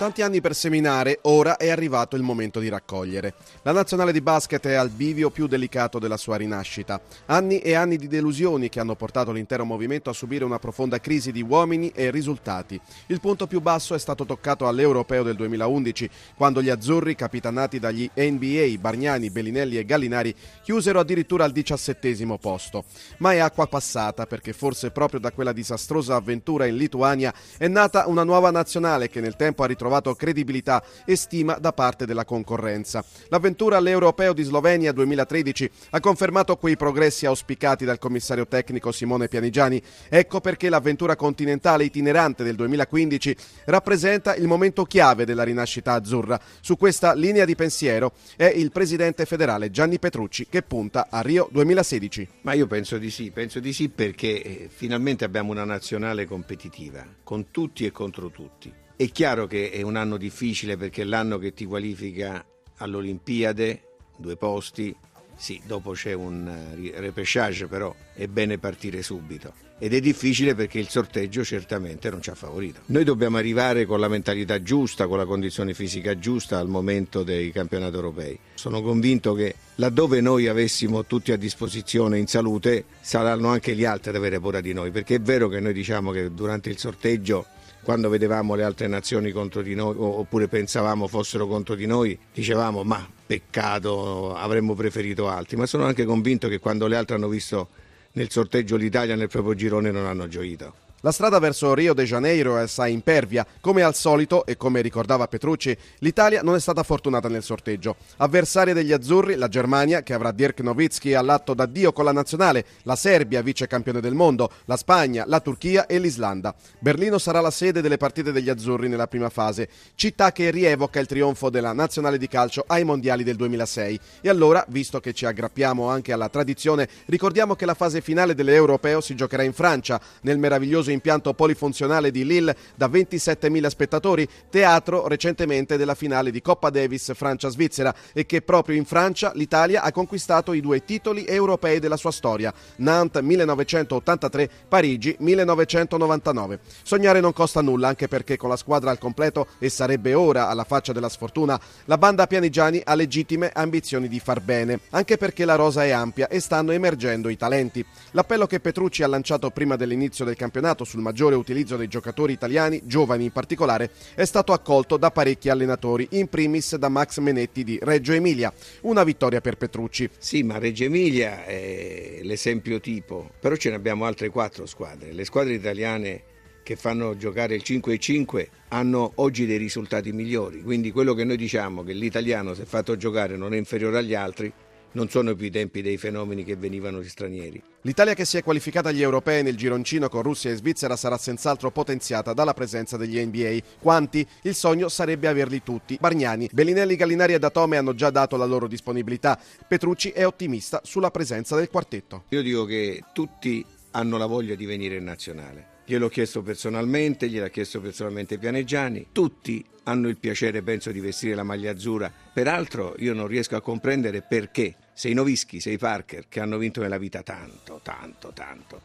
Tanti anni per seminare, ora è arrivato il momento di raccogliere. La nazionale di basket è al bivio più delicato della sua rinascita. Anni e anni di delusioni che hanno portato l'intero movimento a subire una profonda crisi di uomini e risultati. Il punto più basso è stato toccato all'Europeo del 2011, quando gli azzurri, capitanati dagli NBA, Bargnani, Bellinelli e Gallinari, chiusero addirittura al diciassettesimo posto. Ma è acqua passata perché forse proprio da quella disastrosa avventura in Lituania è nata una nuova nazionale che nel tempo ha ritrovato trovato credibilità e stima da parte della concorrenza. L'avventura all'Europeo di Slovenia 2013 ha confermato quei progressi auspicati dal commissario tecnico Simone Pianigiani. Ecco perché l'avventura continentale itinerante del 2015 rappresenta il momento chiave della rinascita azzurra. Su questa linea di pensiero è il presidente federale Gianni Petrucci che punta a Rio 2016. Ma io penso di sì, penso di sì perché eh, finalmente abbiamo una nazionale competitiva con tutti e contro tutti. È chiaro che è un anno difficile perché è l'anno che ti qualifica all'Olimpiade, due posti, sì, dopo c'è un eh, repechage, però è bene partire subito. Ed è difficile perché il sorteggio certamente non ci ha favorito. Noi dobbiamo arrivare con la mentalità giusta, con la condizione fisica giusta al momento dei campionati europei. Sono convinto che laddove noi avessimo tutti a disposizione in salute, saranno anche gli altri ad avere paura di noi, perché è vero che noi diciamo che durante il sorteggio quando vedevamo le altre nazioni contro di noi oppure pensavamo fossero contro di noi, dicevamo ma peccato, avremmo preferito altri, ma sono anche convinto che quando le altre hanno visto nel sorteggio l'Italia nel proprio girone non hanno gioito. La strada verso Rio de Janeiro è assai impervia. Come al solito, e come ricordava Petrucci, l'Italia non è stata fortunata nel sorteggio. Avversaria degli azzurri, la Germania, che avrà Dirk Nowitzki all'atto d'addio con la nazionale, la Serbia, vice campione del mondo, la Spagna, la Turchia e l'Islanda. Berlino sarà la sede delle partite degli azzurri nella prima fase, città che rievoca il trionfo della nazionale di calcio ai mondiali del 2006. E allora, visto che ci aggrappiamo anche alla tradizione, ricordiamo che la fase finale dell'Europeo si giocherà in Francia, nel meraviglioso meraviglioso impianto polifunzionale di Lille da 27.000 spettatori, teatro recentemente della finale di Coppa Davis Francia-Svizzera e che proprio in Francia l'Italia ha conquistato i due titoli europei della sua storia, Nantes 1983, Parigi 1999. Sognare non costa nulla anche perché con la squadra al completo e sarebbe ora alla faccia della sfortuna, la banda Pianigiani ha legittime ambizioni di far bene, anche perché la rosa è ampia e stanno emergendo i talenti. L'appello che Petrucci ha lanciato prima dell'inizio del campionato puntato sul maggiore utilizzo dei giocatori italiani, giovani in particolare, è stato accolto da parecchi allenatori, in primis da Max Menetti di Reggio Emilia. Una vittoria per Petrucci. Sì, ma Reggio Emilia è l'esempio tipo, però ce ne abbiamo altre quattro squadre. Le squadre italiane che fanno giocare il 5 e 5 hanno oggi dei risultati migliori, quindi quello che noi diciamo che l'italiano se fatto giocare non è inferiore agli altri non sono più i tempi dei fenomeni che venivano gli stranieri. L'Italia che si è qualificata agli europei nel gironcino con Russia e Svizzera sarà senz'altro potenziata dalla presenza degli NBA. Quanti? Il sogno sarebbe averli tutti. Bargnani, Bellinelli, Gallinari e Datome hanno già dato la loro disponibilità. Petrucci è ottimista sulla presenza del quartetto. Io dico che tutti hanno la voglia di venire in nazionale. Gliel'ho chiesto personalmente, gliel'ha chiesto personalmente Pianeggiani. Tutti hanno il piacere, penso, di vestire la maglia azzurra. Peraltro io non riesco a comprendere perché se i Novischi, se i Parker, che hanno vinto nella vita tanto, tanto, tanto,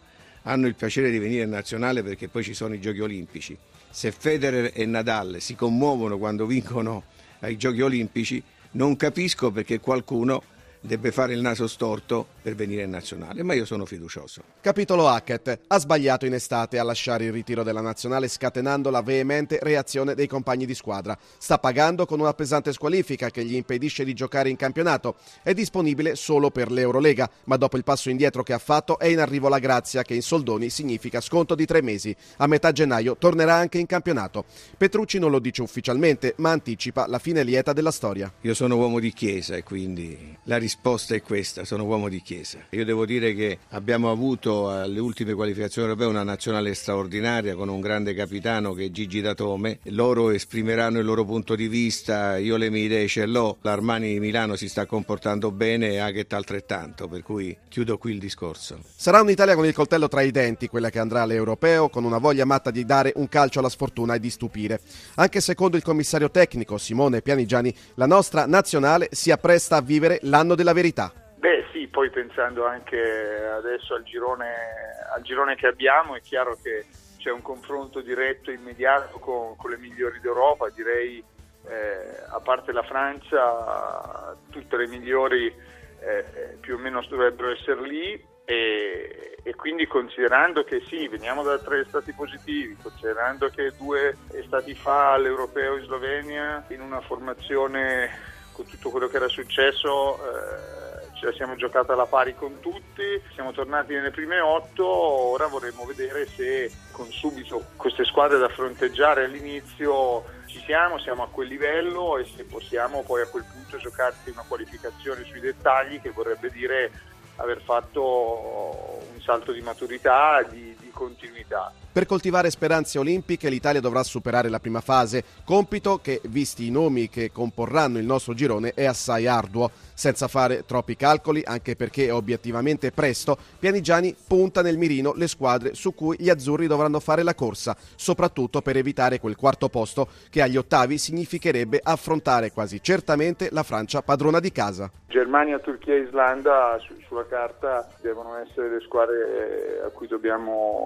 hanno il piacere di venire in nazionale perché poi ci sono i giochi olimpici. Se Federer e Nadal si commuovono quando vincono ai giochi olimpici, non capisco perché qualcuno debbe fare il naso storto per venire in nazionale, ma io sono fiducioso. Capitolo Hackett ha sbagliato in estate a lasciare il ritiro della nazionale scatenando la veemente reazione dei compagni di squadra. Sta pagando con una pesante squalifica che gli impedisce di giocare in campionato. È disponibile solo per l'Eurolega, ma dopo il passo indietro che ha fatto è in arrivo la grazia che in soldoni significa sconto di tre mesi. A metà gennaio tornerà anche in campionato. Petrucci non lo dice ufficialmente, ma anticipa la fine lieta della storia. Io sono uomo di chiesa e quindi la risposta risposta è questa, sono uomo di chiesa. Io devo dire che abbiamo avuto alle ultime qualificazioni europee una nazionale straordinaria con un grande capitano che è Gigi Datome. Loro esprimeranno il loro punto di vista, io le mie idee ce l'ho. L'Armani Milano si sta comportando bene e Aghet altrettanto, per cui chiudo qui il discorso. Sarà un'Italia con il coltello tra i denti, quella che andrà all'europeo, con una voglia matta di dare un calcio alla sfortuna e di stupire. Anche secondo il commissario tecnico Simone Pianigiani, la nostra nazionale si appresta a vivere l'anno della della verità. Beh sì, poi pensando anche adesso al girone, al girone che abbiamo, è chiaro che c'è un confronto diretto e immediato con, con le migliori d'Europa, direi eh, a parte la Francia, tutte le migliori eh, più o meno dovrebbero essere lì e, e, quindi considerando che sì, veniamo da tre stati positivi, considerando che due stati fa l'Europeo in Slovenia in una formazione con tutto quello che era successo eh, ce la siamo giocata alla pari con tutti, siamo tornati nelle prime otto, ora vorremmo vedere se con subito queste squadre da fronteggiare all'inizio ci siamo, siamo a quel livello e se possiamo poi a quel punto giocarsi una qualificazione sui dettagli che vorrebbe dire aver fatto un salto di maturità, di, continuità. Per coltivare speranze olimpiche l'Italia dovrà superare la prima fase, compito che, visti i nomi che comporranno il nostro girone, è assai arduo. Senza fare troppi calcoli, anche perché è obiettivamente presto, Pianigiani punta nel mirino le squadre su cui gli azzurri dovranno fare la corsa, soprattutto per evitare quel quarto posto che agli ottavi significherebbe affrontare quasi certamente la Francia padrona di casa. Germania, Turchia e Islanda su, sulla carta devono essere le squadre a cui dobbiamo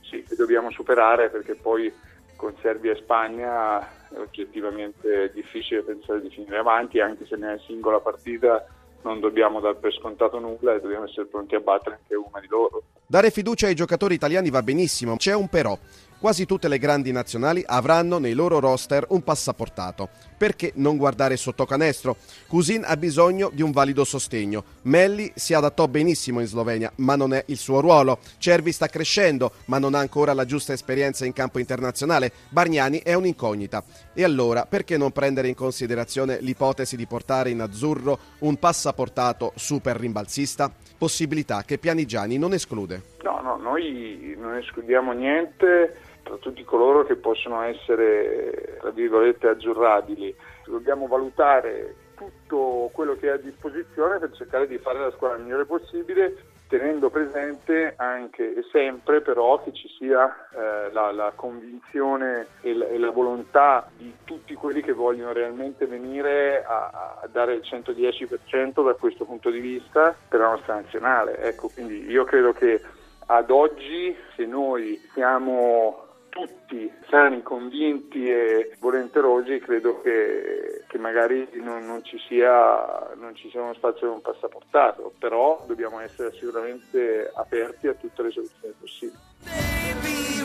sì, che dobbiamo superare perché poi con Serbia e Spagna è oggettivamente difficile pensare di finire avanti, anche se nella singola partita non dobbiamo dar per scontato nulla e dobbiamo essere pronti a battere anche una di loro. Dare fiducia ai giocatori italiani va benissimo, c'è un però. Quasi tutte le grandi nazionali avranno nei loro roster un passaportato. Perché non guardare sotto canestro? Cusin ha bisogno di un valido sostegno. Melli si adattò benissimo in Slovenia, ma non è il suo ruolo. Cervi sta crescendo, ma non ha ancora la giusta esperienza in campo internazionale. Bargnani è un'incognita. E allora, perché non prendere in considerazione l'ipotesi di portare in azzurro un passaportato super rimbalzista? Possibilità che Pianigiani non esclude. No, no, noi non escludiamo niente tra tutti coloro che possono essere, tra virgolette, azzurrabili. Dobbiamo valutare tutto quello che è a disposizione per cercare di fare la squadra migliore possibile, tenendo presente anche e sempre però che ci sia eh, la, la, convinzione e la, e la, volontà di tutti quelli che vogliono realmente venire a, a, dare il 110% da questo punto di vista per la nostra nazionale. Ecco, quindi io credo che ad oggi se noi siamo tutti sani, convinti e volenterosi, credo che, che magari non, non, ci sia, non ci sia uno spazio di un passaportato, però dobbiamo essere sicuramente aperti a tutte le soluzioni possibili. Baby,